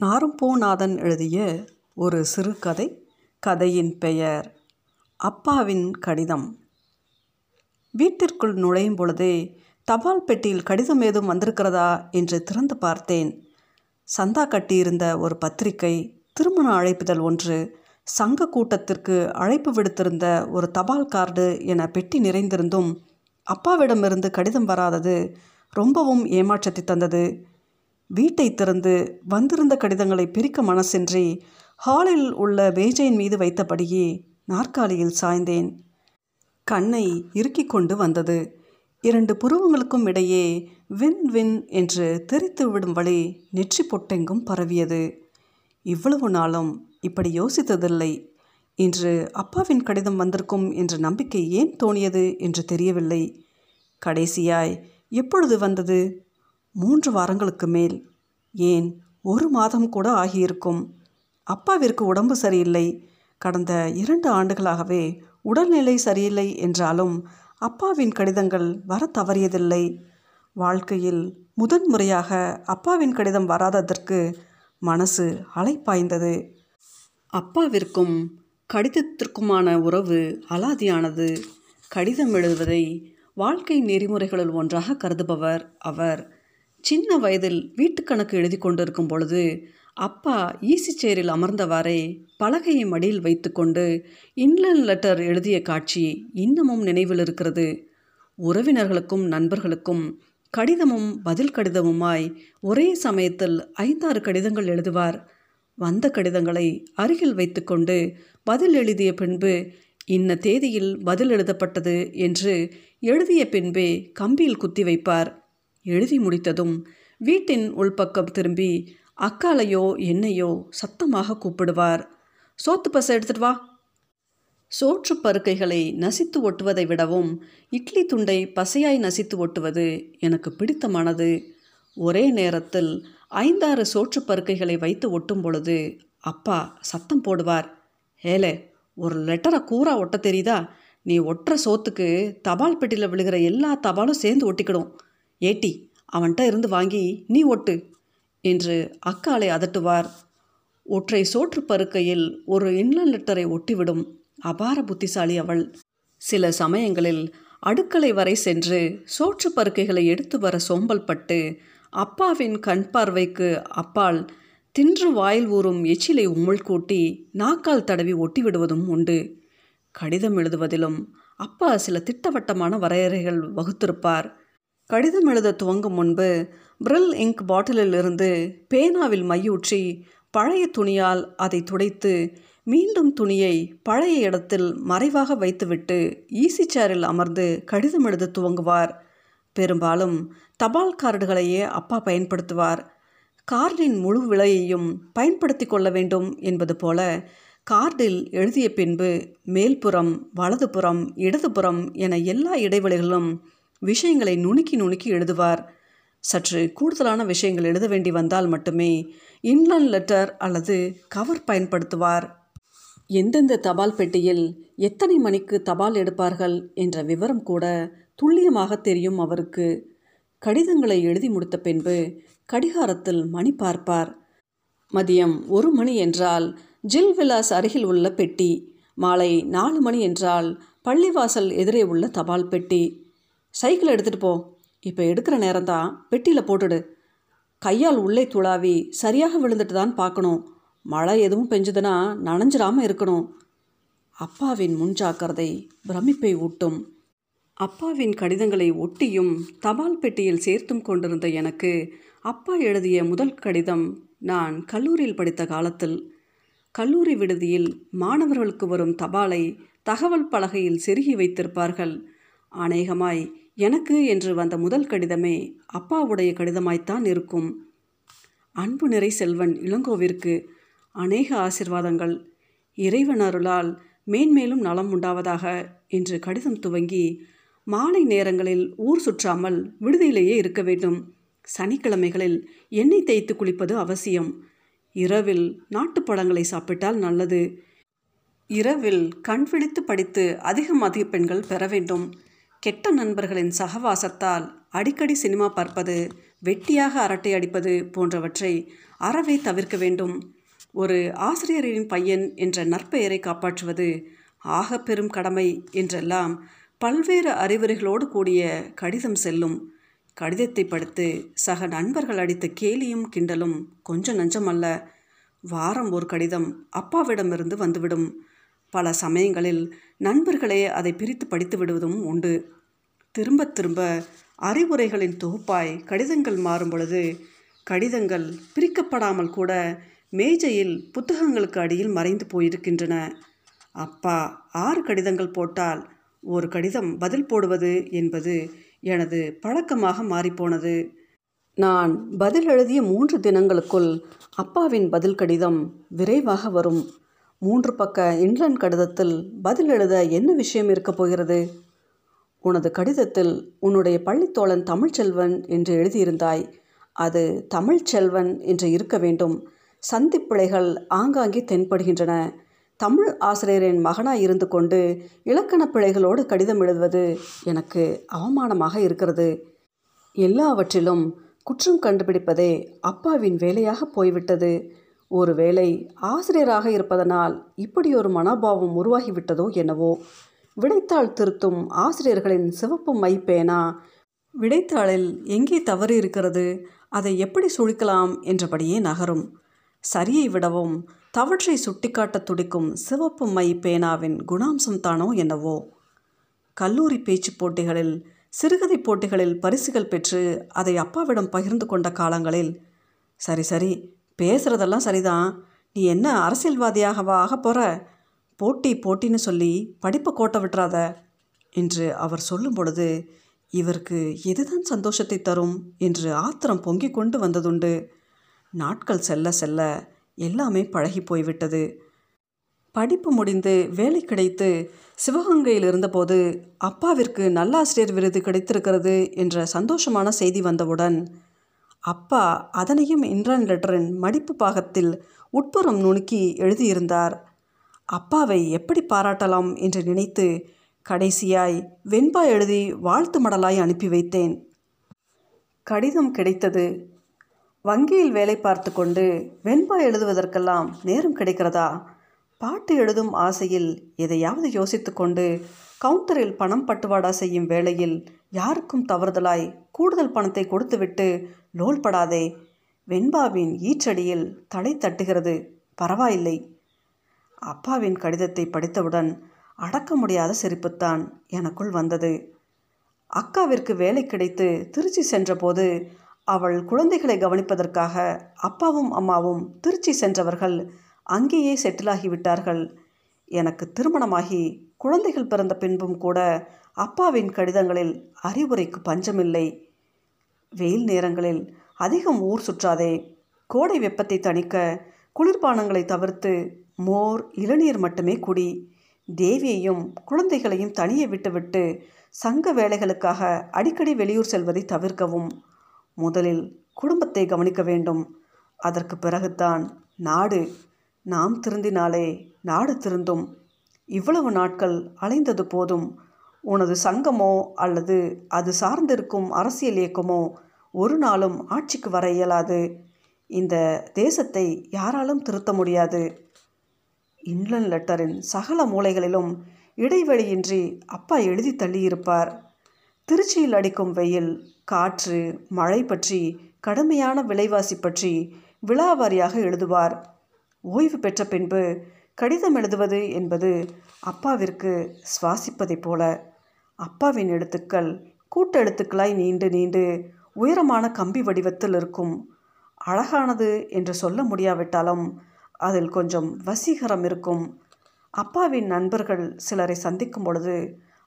நாரும்பூநாதன் எழுதிய ஒரு சிறுகதை கதையின் பெயர் அப்பாவின் கடிதம். வீட்டிற்குள் நுழையும் பொழுதே தபால் பெட்டியில் கடிதம் ஏதும் வந்திருக்கிறதா என்று திறந்து பார்த்தேன். சந்தா கட்டியிருந்த ஒரு பத்திரிகை திருமண அழைப்புதல் ஒன்று சங்க கூட்டத்திற்கு அழைப்பு விடுத்திருந்த ஒரு தபால் கார்டு என பெட்டி நிறைந்திருந்தும் அப்பாவிடமிருந்து கடிதம் வராதது ரொம்பவும் ஏமாற்றத்தை தந்தது. வீட்டை திறந்து வந்திருந்த கடிதங்களை பிரிக்க மனசின்றி ஹாலில் உள்ள மேஜையின் மீது வைத்தபடியே நாற்காலியில் சாய்ந்தேன். கண்ணை இறுக்கிக் கொண்டு வந்தது. இரண்டு புருவங்களுக்கும் இடையே வின் வின் என்று தெரித்து விடும் வழி நெற்றி பொட்டெங்கும் பரவியது. இவ்வளவு நாளும் இப்படி யோசித்ததில்லை. இன்று அப்பாவின் கடிதம் வந்திருக்கும் என்ற நம்பிக்கை ஏன் தோணியது என்று தெரியவில்லை. கடைசியாய் எப்பொழுது வந்தது? மூன்று வாரங்களுக்கு மேல். ஏன் ஒரு மாதம் கூட ஆகியிருக்கும். அப்பாவிற்கு உடம்பு சரியில்லை. கடந்த இரண்டு ஆண்டுகளாகவே உடல்நிலை சரியில்லை என்றாலும் அப்பாவின் கடிதங்கள் வர தவறியதில்லை. வாழ்க்கையில் முதன்முறையாக அப்பாவின் கடிதம் வராததற்கு மனசு அலைப்பாய்ந்தது. அப்பாவிற்கும் கடிதத்திற்குமான உறவு அலாதியானது. கடிதம் எழுதுவதை வாழ்க்கை நெறிமுறைகளில் ஒன்றாக கருதுபவர் அவர். சின்ன வயதில் வீட்டுக்கணக்கு எழுதி கொண்டிருக்கும் பொழுது அப்பா ஈசி சேரில் அமர்ந்தவாறே பலகையை மடியில் வைத்துக்கொண்டு இன்லன் லெட்டர் எழுதிய காட்சி இன்னமும் நினைவில் இருக்கிறது. உறவினர்களுக்கும் நண்பர்களுக்கும் கடிதமும் பதில் கடிதமுமாய் ஒரே சமயத்தில் ஐந்தாறு கடிதங்கள் எழுதுவார். வந்த கடிதங்களை அருகில் வைத்துக்கொண்டு பதில் எழுதிய பின்பு இன்ன தேதியில் பதில் எழுதப்பட்டது என்று எழுதிய பின்பே கம்பியில் குத்தி வைப்பார். எழுதி முடித்ததும் வீட்டின் உள்பக்கம் திரும்பி அக்காலையோ என்னையோ சத்தமாக கூப்பிடுவார். சோத்து பசை எடுத்துட்டு வா. சோற்று பருக்கைகளை நசித்து ஒட்டுவதை விடவும் இட்லி துண்டை பசையாய் நசித்து ஒட்டுவது எனக்கு பிடித்தமானது. ஒரே நேரத்தில் ஐந்தாறு சோற்று பருக்கைகளை வைத்து ஒட்டும் பொழுது அப்பா சத்தம் போடுவார். ஏலே ஒரு லெட்டரை கூறா ஒட்ட தெரியுதா? நீ ஒட்டுற சோத்துக்கு தபால் பெட்டியில் விழுகிற எல்லா தபாலும் சேர்ந்து ஒட்டிக்கிடும். ஏட்டி அவன்கிட்ட இருந்து வாங்கி நீ ஒட்டு என்று அக்காலை அதட்டுவார். ஒற்றை சோற்று பருக்கையில் ஒரு இன்லன் லெட்டரை ஒட்டிவிடும் அபார புத்திசாலி அவள். சில சமயங்களில் அடுக்களை வரை சென்று சோற்று பருக்கைகளை எடுத்து வர சோம்பல் பட்டு அப்பாவின் கண் பார்வைக்கு அப்பால் தின்று வாயில் ஊறும் எச்சிலை உமிழ் கூட்டி நாக்கால் தடவி ஒட்டி விடுவதும் உண்டு. கடிதம் எழுதுவதிலும் அப்பா சில திட்டவட்டமான வரையறைகள் வகுத்திருப்பார். கடிதம் எழுத துவங்கும் முன்பு பிரில் இங்க் பாட்டிலில் இருந்து பேனாவில் மையூற்றி பழைய துணியால் அதை துடைத்து மீண்டும் துணியை பழைய இடத்தில் மறைவாக வைத்துவிட்டு ஈசி சேரில் அமர்ந்து கடிதம் எழுத துவங்குவார். பெரும்பாலும் தபால் கார்டுகளையே அப்பா பயன்படுத்துவார். கார்டின் முழு விலையையும் பயன்படுத்தி கொள்ள வேண்டும் என்பது போல கார்டில் எழுதிய பின்பு மேல்புறம் வலதுபுறம் இடதுபுறம் என எல்லா இடைவெளிகளிலும் விஷயங்களை நுணுக்கி நுணுக்கி எழுதுவார். சற்று கூடுதலான விஷயங்கள் எழுத வேண்டி வந்தால் மட்டுமே இன்லன் லெட்டர் அல்லது கவர் பயன்படுத்துவார். எந்தெந்த தபால் பெட்டியில் எத்தனை மணிக்கு தபால் எடுப்பார்கள் என்ற விவரம் கூட துல்லியமாக தெரியும் அவருக்கு. கடிதங்களை எழுதி முடித்த பின்பு கடிகாரத்தில் மணி பார்ப்பார். மதியம் ஒரு மணி என்றால் ஜில் விலாஸ் அருகில் உள்ள பெட்டி மாலை நாலு மணி என்றால் பள்ளிவாசல் எதிரே உள்ள தபால் பெட்டி. சைக்கிளை எடுத்துகிட்டு போ. இப்போ எடுக்கிற நேரம்தான். பெட்டியில் போட்டுடு. கையால் உள்ளே துளாவி சரியாக விழுந்துட்டு தான் பார்க்கணும். மழை எதுவும் பெஞ்சுதுன்னா நனைஞ்சிடாமல் இருக்கணும். அப்பாவின் முன்ஜாக்கிரதை பிரமிப்பை ஊட்டும். அப்பாவின் கடிதங்களை ஒட்டியும் தபால் பெட்டியில் சேர்த்தும் கொண்டிருந்த எனக்கு அப்பா எழுதிய முதல் கடிதம் நான் கல்லூரியில் படித்த காலத்தில். கல்லூரி விடுதியில் மாணவர்களுக்கு வரும் தபாலை தகவல் பலகையில் செருகி வைத்திருப்பார்கள். அநேகமாய் எனக்கு என்று வந்த முதல் கடிதமே அப்பாவுடைய கடிதமாய்த்தான் இருக்கும். அன்பு நிறை செல்வன் இளங்கோவிற்கு அநேக ஆசிர்வாதங்கள். இறைவன் அருளால் மேன்மேலும் நலம் உண்டாவதாக என்று கடிதம் துவங்கி மாலை நேரங்களில் ஊர் சுற்றாமல் விடுதியிலேயே இருக்க வேண்டும். சனிக்கிழமைகளில் எண்ணெய் தேய்த்து குளிப்பது அவசியம். இரவில் நாட்டுப்பழங்களை சாப்பிட்டால் நல்லது. இரவில் கண் விழித்து படித்து அதிக மதிப்பெண்கள் பெற வேண்டும். கெட்ட நண்பர்களின் சகவாசத்தால் அடிக்கடி சினிமா பார்ப்பது வெட்டியாக அரட்டை அடிப்பது போன்றவற்றை அறவே தவிர்க்க வேண்டும். ஒரு ஆசிரியரின் பையன் என்ற நற்பெயரை காப்பாற்றுவது ஆக பெரும் கடமை என்றெல்லாம் பல்வேறு அறிவுரைகளோடு கூடிய கடிதம் செல்லும். கடிதத்தை படுத்து சக நண்பர்கள் அடித்த கேலியும் கிண்டலும் கொஞ்சம் நஞ்சமல்ல வாரம் ஒரு கடிதம் அப்பாவிடமிருந்து வந்துவிடும். பல சமயங்களில் நண்பர்களே அதை பிரித்து படித்து விடுவதும் உண்டு. திரும்ப திரும்ப அறிவுரைகளின் தொகுப்பாய் கடிதங்கள் மாறும் பொழுது கடிதங்கள் பிரிக்கப்படாமல் கூட மேஜையில் புத்தகங்களுக்கு அடியில் மறைந்து போயிருக்கின்றன. அப்பா ஆறு கடிதங்கள் போட்டால் ஒரு கடிதம் பதில் போடுவது என்பது எனது பழக்கமாக மாறிப்போனது. நான் பதில் எழுதிய மூன்று தினங்களுக்குள் அப்பாவின் பதில் கடிதம் விரைவாக வரும். மூன்று பக்க இன்லன் கடிதத்தில் பதில் எழுத என்ன விஷயம் இருக்கப் போகிறது? உனது கடிதத்தில் உன்னுடைய பள்ளித்தோழன் தமிழ்ச்செல்வன் என்று எழுதியிருந்தாய். அது தமிழ்ச்செல்வன் என்று இருக்க வேண்டும். சந்திப்பிழைகள் ஆங்காங்கே தென்படுகின்றன. தமிழ் ஆசிரியரின் மகனாய் இருந்து கொண்டு இலக்கண பிழைகளோடு கடிதம் எழுதுவது எனக்கு அவமானமாக இருக்கிறது. எல்லாவற்றிலும் குற்றம் கண்டுபிடிப்பதே அப்பாவின் வேலையாக போய்விட்டது. ஒருவேளை ஆசிரியராக இருப்பதனால் இப்படி ஒரு மனோபாவம் உருவாகிவிட்டதோ என்னவோ? விடைத்தாள் திருத்தும் ஆசிரியர்களின் சிவப்பு மை பேனா விடைத்தாளில் எங்கே தவறு இருக்கிறது? அதை எப்படி சுழிக்கலாம் என்றபடியே நகரும். சரியை விடவும் தவற்றை சுட்டிக்காட்ட துடிக்கும் சிவப்பு மை பேனாவின் குணாம்சம் தானோ என்னவோ? கல்லூரி பேச்சு போட்டிகளில் சிறுகதை போட்டிகளில் பரிசுகள் பெற்று அதை அப்பாவிடம் பகிர்ந்து கொண்ட காலங்களில். சரி சரி பேசுகிறதெல்லாம் சரிதான். நீ என்ன அரசியல்வாதியாகவா ஆக போகிற போட்டி போட்டின்னு சொல்லி படிப்பை கோட்டை விட்டுறாத. என்று அவர் சொல்லும் பொழுது இவருக்கு எதுதான் சந்தோஷத்தை தரும் என்று ஆத்திரம் பொங்கிக் கொண்டு வந்ததுண்டு. நாட்கள் செல்ல செல்ல எல்லாமே பழகி போய்விட்டது. படிப்பு முடிந்து வேலை கிடைத்து சிவகங்கையில் இருந்தபோது அப்பாவிற்கு நல்லாசிரியர் விருது கிடைத்திருக்கிறது என்ற சந்தோஷமான செய்தி வந்தவுடன் அப்பா அதனையும் இன்ரன் லெட்டரின் மடிப்பு பாகத்தில் உட்புறம் நுணுக்கி எழுதியிருந்தார். அப்பாவை எப்படி பாராட்டலாம் என்று நினைத்து கடைசியாய் வெண்பா எழுதி வாழ்த்து மடலாய் அனுப்பி வைத்தேன். கடிதம் கிடைத்தது. வங்கியில் வேலை பார்த்து கொண்டு வெண்பா எழுதுவதற்கெல்லாம் நேரம் கிடைக்கிறதா? பாட்டு எழுதும் ஆசையில் எதையாவது யோசித்து கொண்டு கவுண்டரில் பணம் பட்டுவாடா செய்யும் வேளையில் யாருக்கும் தவறுதலாய் கூடுதல் பணத்தை கொடுத்துவிட்டு லோல் படாதே வெண்பாவின் ஈற்றடியில் தடை தட்டுகிறது. பரவாயில்லை. அப்பாவின் கடிதத்தை படித்தவுடன் அடக்க முடியாத சிரிப்புத்தான் எனக்குள் வந்தது. அக்காவிற்கு வேலை கிடைத்து திருச்சி சென்றபோது அவள் குழந்தைகளை கவனிப்பதற்காக அப்பாவும் அம்மாவும் திருச்சி சென்றவர்கள் அங்கேயே செட்டிலாகிவிட்டார்கள். எனக்கு திருமணமாகி குழந்தைகள் பிறந்த பின்பும் கூட அப்பாவின் கடிதங்களில் அறிவுரைக்கு பஞ்சமில்லை. வெயில் நேரங்களில் அதிகம் ஊர் சுற்றாதே. கோடை வெப்பத்தை தணிக்க குளிர்பானங்களை தவிர்த்து மோர் இளநீர் மட்டுமே குடி. தேவியையும் குழந்தைகளையும் தனியே விட்டுவிட்டு சங்க வேலைகளுக்காக அடிக்கடி வெளியூர் செல்வதை தவிர்க்கவும். முதலில் குடும்பத்தை கவனிக்க வேண்டும். அதற்கு பிறகுதான் நாடு. நாம் திருந்தினாலே நாடு திருந்தும். இவ்வளவு நாட்கள் அலைந்தது போதும். உனது சங்கமோ அல்லது அது சார்ந்திருக்கும் அரசியல் இயக்கமோ ஒரு நாளும் ஆட்சிக்கு வர இயலாது. இந்த தேசத்தை யாராலும் திருத்த முடியாது. இன்லன் லெட்டரின் சகல மூலைகளிலும் இடைவெளியின்றி அப்பா எழுதி தள்ளியிருப்பார். திருச்சியில் அடிக்கும் வெயில் காற்று மழை பற்றி கடுமையான விலைவாசி பற்றி விழாவாரியாக எழுதுவார். ஓய்வு பெற்ற பின்பு கடிதம் எழுதுவது என்பது அப்பாவிற்கு சுவாசிப்பதைப் போல. அப்பாவின் எழுத்துக்கள் கூட்டெழுத்துக்களாய் நீண்டு நீண்டு உயரமான கம்பி வடிவத்தில் இருக்கும். அழகானது என்று சொல்ல முடியாவிட்டாலும் அதில் கொஞ்சம் வசீகரம் இருக்கும். அப்பாவின் நண்பர்கள் சிலரை சந்திக்கும் பொழுது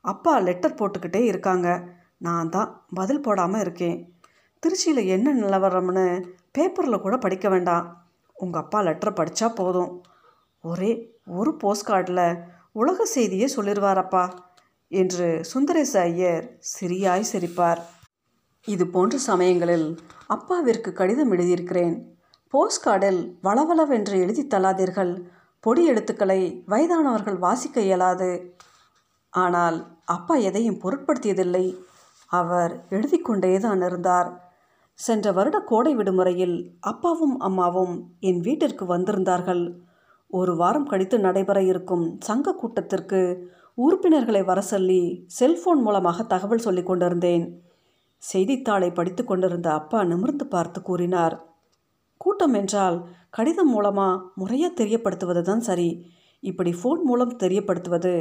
அப்பா லெட்டர் போட்டுக்கிட்டே இருக்காங்க. நான் தான் பதில் போடாமல் இருக்கேன். திருச்சியில் என்ன நிலவரம்னு பேப்பரில் கூட படிக்க வேண்டாம். உங்கள் அப்பா லெட்டர் படித்தா போதும். ஒரே ஒரு போஸ்ட் கார்டில் உலக செய்தியே சொல்லிடுவாரப்பா என்று சுந்தரேச ஐயர் சிரியாய் சிரிப்பார். இது போன்ற சமயங்களில் அப்பாவிற்கு கடிதம் எழுதியிருக்கிறேன். போஸ்ட் கார்டில் வளவளவென்று எழுதி தள்ளாதீர்கள். பொடி எழுத்துக்களை வயதானவர்கள் வாசிக்க இயலாது. ஆனால் அப்பா எதையும் பொருட்படுத்தியதில்லை. அவர் எழுதி கொண்டே தான் இருந்தார். சென்ற வருட கோடை விடுமுறையில் அப்பாவும் அம்மாவும் என் வீட்டிற்கு வந்திருந்தார்கள். ஒரு வாரம் கழித்து நடைபெற இருக்கும் சங்க கூட்டத்திற்கு உறுப்பினர்களை வர சொல்லி செல்போன் மூலமாக தகவல் சொல்லிக் கொண்டிருந்தேன். செய்தித்தாளை படித்து கொண்டிருந்த அப்பா நிமிர்ந்து பார்த்து கூறினார் கூட்டம் என்றால் கடிதம் மூலமாக முறையாக தெரியப்படுத்துவது தான் சரி. இப்படி ஃபோன் மூலம் தெரியப்படுத்துவது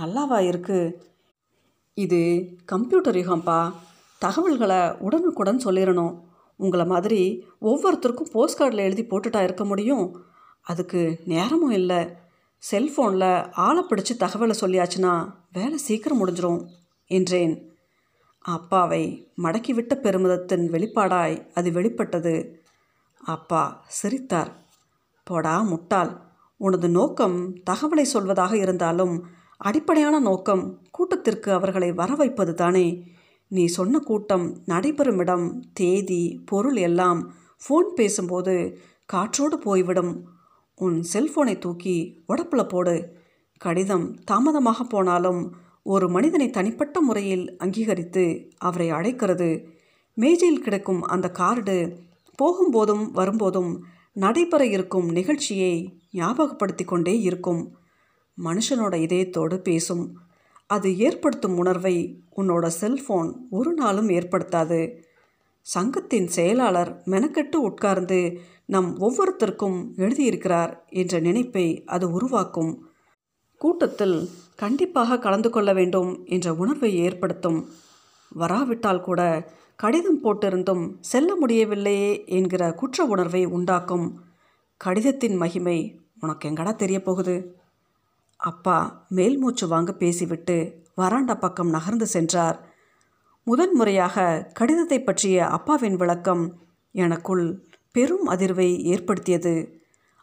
நல்லாவா இருக்கு? இது கம்ப்யூட்டர் யுகம்ப்பா தகவல்களை உடனுக்குடன் சொல்லிடணும் உங்களை மாதிரி ஒவ்வொருத்தருக்கும் போஸ்ட் கார்டில் எழுதி போட்டுட்டா இருக்க முடியும். அதுக்கு நேரமும் இல்லை. செல்ஃபோனில் ஆளை பிடிச்சி தகவலை சொல்லியாச்சுன்னா வேலை சீக்கிரம் முடிஞ்சிரும் என்றேன். அப்பாவை மடக்கிவிட்ட பெருமிதத்தின் வெளிப்பாடாய் அது வெளிப்பட்டது. அப்பா சிரித்தார். போடா முட்டாள் உனது நோக்கம் தகவலை சொல்வதாக இருந்தாலும் அடிப்படையான நோக்கம் கூட்டத்திற்கு அவர்களை வர வைப்பது தானே. நீ சொன்ன கூட்டம் நடைபெறும் இடம் தேதி பொருள் எல்லாம் ஃபோன் பேசும்போது காற்றோடு போய்விடும். உன் செல்போனை தூக்கி உடப்பில் போடு. கடிதம் தாமதமாக போனாலும் ஒரு மனிதனை தனிப்பட்ட முறையில் அங்கீகரித்து அவரை அழைக்கிறது. மேஜையில் கிடக்கும் அந்த கார்டு போகும்போதும் வரும்போதும் நடைபெற இருக்கும் நிகழ்ச்சியை ஞாபகப்படுத்தி கொண்டே இருக்கும். மனுஷனோட இதயத்தோடு பேசும். அது ஏற்படுத்தும் உணர்வை உன்னோட செல்ஃபோன் ஒரு நாளும் ஏற்படுத்தாது. சங்கத்தின் செயலாளர் மெனக்கெட்டு உட்கார்ந்து நம் ஒவ்வொருத்தருக்கும் எழுதியிருக்கிறார் என்ற நினைப்பை அது உருவாக்கும். கூட்டத்தில் கண்டிப்பாக கலந்து கொள்ள வேண்டும் என்ற உணர்வை ஏற்படுத்தும். வராவிட்டால் கூட கடிதம் போட்டிருந்தும் செல்ல முடியவில்லையே என்கிற குற்ற உணர்வை உண்டாக்கும். கடிதத்தின் மகிமை உனக்கு எங்கடா தெரிய போகுது? அப்பா மேல் மூச்சு வாங்க பேசிவிட்டு வராண்டா பக்கம் நகர்ந்து சென்றார். முதன்முறையாக கடிதத்தை பற்றிய அப்பாவின் விளக்கம் எனக்குள் பெரும் அதிர்வை ஏற்படுத்தியது.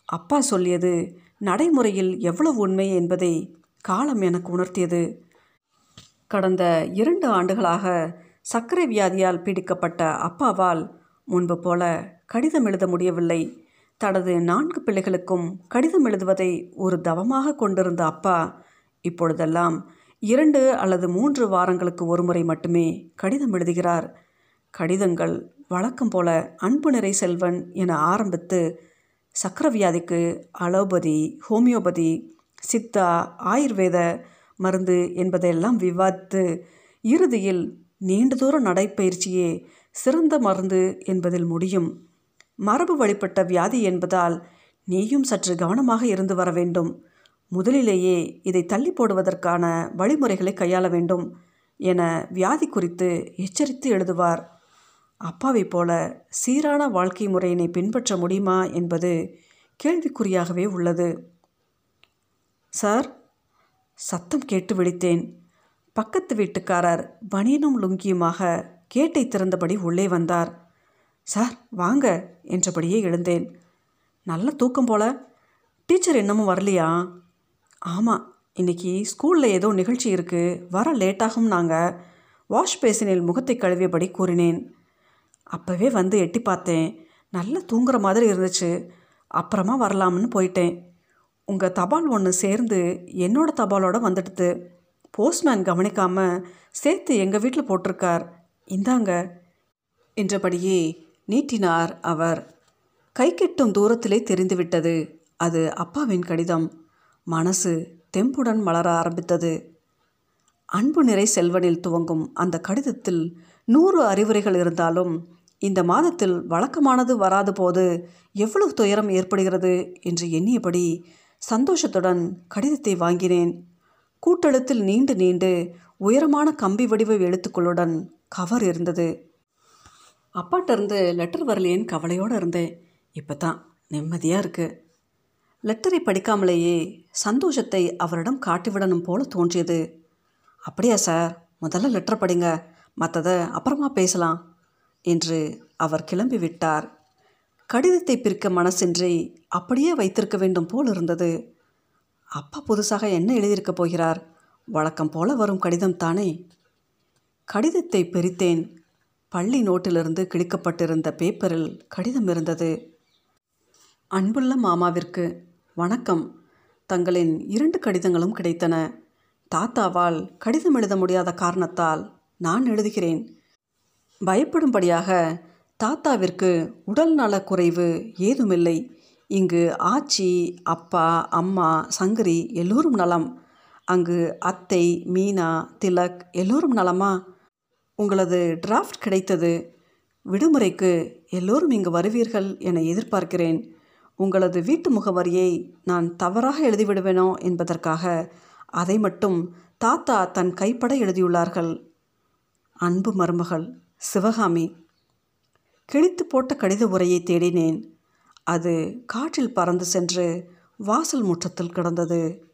அப்பா சொல்லியது நடைமுறையில் எவ்வளவு உண்மை என்பதை காலம் எனக்கு உணர்த்தியது. கடந்த இரண்டு ஆண்டுகளாக சர்க்கரை வியாதியால் பீடிக்கப்பட்ட அப்பாவால் முன்பு போல கடிதம் எழுத முடியவில்லை. தனது நான்கு பிள்ளைகளுக்கும் கடிதம் எழுதுவதை ஒரு தவமாக கொண்டிருந்த அப்பா இப்பொழுதெல்லாம் இரண்டு அல்லது மூன்று வாரங்களுக்கு ஒருமுறை மட்டுமே கடிதம் எழுதுகிறார். கடிதங்கள் வழக்கம் போல அன்பு நிறை செல்வன் என ஆரம்பித்து சக்கரவியாதிக்கு அலோபதி ஹோமியோபதி சித்தா ஆயுர்வேத மருந்து என்பதையெல்லாம் விவாதித்து இறுதியில் நீண்ட தூர நடைப்பயிற்சியே சிறந்த மருந்து என்பதில் முடியும். மரபு வழிபட்ட வியாதி என்பதால் நீயும் சற்று கவனமாக இருந்து வர வேண்டும். முதலிலேயே இதை தள்ளி போடுவதற்கான வழிமுறைகளை கையாள வேண்டும் என வியாதி குறித்து எச்சரித்து எழுதுவார். அப்பாவைப் போல சீரான வாழ்க்கை முறையினை பின்பற்ற முடியுமா என்பது கேள்விக்குறியாகவே உள்ளது. சார் சத்தம் கேட்டு விழித்தேன். பக்கத்து வீட்டுக்காரர் பனியனும் லுங்கியுமாக கேட்டை திறந்தபடி உள்ளே வந்தார். சார் வாங்க என்றபடியே எழுந்தேன். நல்ல தூக்கம் போல. டீச்சர் இன்னமும் வரலையா? ஆமாம் இன்னைக்கு ஸ்கூலில் ஏதோ நிகழ்ச்சி இருக்குது வர லேட்டாகும் நாங்கள் வாஷ் பேசினில் முகத்தை கழுவியபடி கூறினேன். அப்போவே வந்து எட்டி பார்த்தேன். நல்லா தூங்குற மாதிரி இருந்துச்சு. அப்புறமா வரலாம்னு போயிட்டேன். உங்கள் தபால் ஒன்று சேர்ந்து என்னோட தபாலோட வந்துடுது. போஸ்ட்மேன் கவனிக்காமல் சேர்த்து எங்கள் வீட்டில் போட்டிருக்கார். இந்தாங்க. என்றபடியே நீட்டினார் அவர். கை கெட்டும் தூரத்திலே தெரிந்துவிட்டது. அது அப்பாவின் கடிதம். மனசு தெம்புடன் மலர ஆரம்பித்தது. அன்பு நிறை செல்வனில் துவங்கும் அந்த கடிதத்தில் நூறு அறிவுரைகள் இருந்தாலும் இந்த மாதத்தில் வழக்கமானது வராத போது எவ்வளவு துயரம் ஏற்படுகிறது என்று எண்ணியபடி சந்தோஷத்துடன் கடிதத்தை வாங்கினேன். கூட்டெழுத்தில் நீண்டு நீண்டு உயரமான கம்பி வடிவ எழுத்துக்களுடன் கவர் இருந்தது. அப்பாட்ட இருந்து லெட்டர் வரலையேன்னு கவலையோடு இருந்தேன். இப்போ தான் நிம்மதியாக இருக்குது லெட்டரை படிக்காமலேயே சந்தோஷத்தை அவரிடம் காட்டிவிடணும் போல தோன்றியது. அப்படியா சார். முதல்ல லெட்டர் படிங்க. மற்றதை அப்புறமா பேசலாம் என்று அவர் கிளம்பி விட்டார் கடிதத்தை பிரிக்க மனசின்றி அப்படியே வைத்திருக்க வேண்டும் போல் இருந்தது. அப்பா புதுசாக என்ன எழுதியிருக்க போகிறார்? வழக்கம் போல வரும் கடிதம் தானே? கடிதத்தை பிரித்தேன். பள்ளி நோட்டிலிருந்து கிழிக்கப்பட்டிருந்த பேப்பரில் கடிதம் இருந்தது. அன்புள்ள மாமாவிற்கு வணக்கம். தங்களின் இரண்டு கடிதங்களும் கிடைத்தன. தாத்தாவால் கடிதம் எழுத முடியாத காரணத்தால் நான் எழுதுகிறேன். பயப்படும்படியாக தாத்தாவிற்கு உடல் நலக்குறைவு ஏதுமில்லை. இங்கு ஆச்சி அப்பா அம்மா சங்கரி எல்லோரும் நலம். அங்கு அத்தை மீனா திலக் எல்லோரும் நலமா? உங்களது டிராஃப்ட் கிடைத்தது. விடுமுறைக்கு எல்லோரும் இங்கு வருவீர்கள் என எதிர்பார்க்கிறேன். உங்களது வீட்டு முகவரியை நான் தவறாக எழுதிவிடுவேனோ என்பதற்காக அதை மட்டும் தாத்தா தன் கைப்பட எழுதியுள்ளார்கள். அன்பு மருமகள் சிவகாமி. கிழித்து போட்ட கடித உரையை தேடினேன். அது காற்றில் பறந்து சென்று வாசல் முற்றத்தில் கிடந்தது.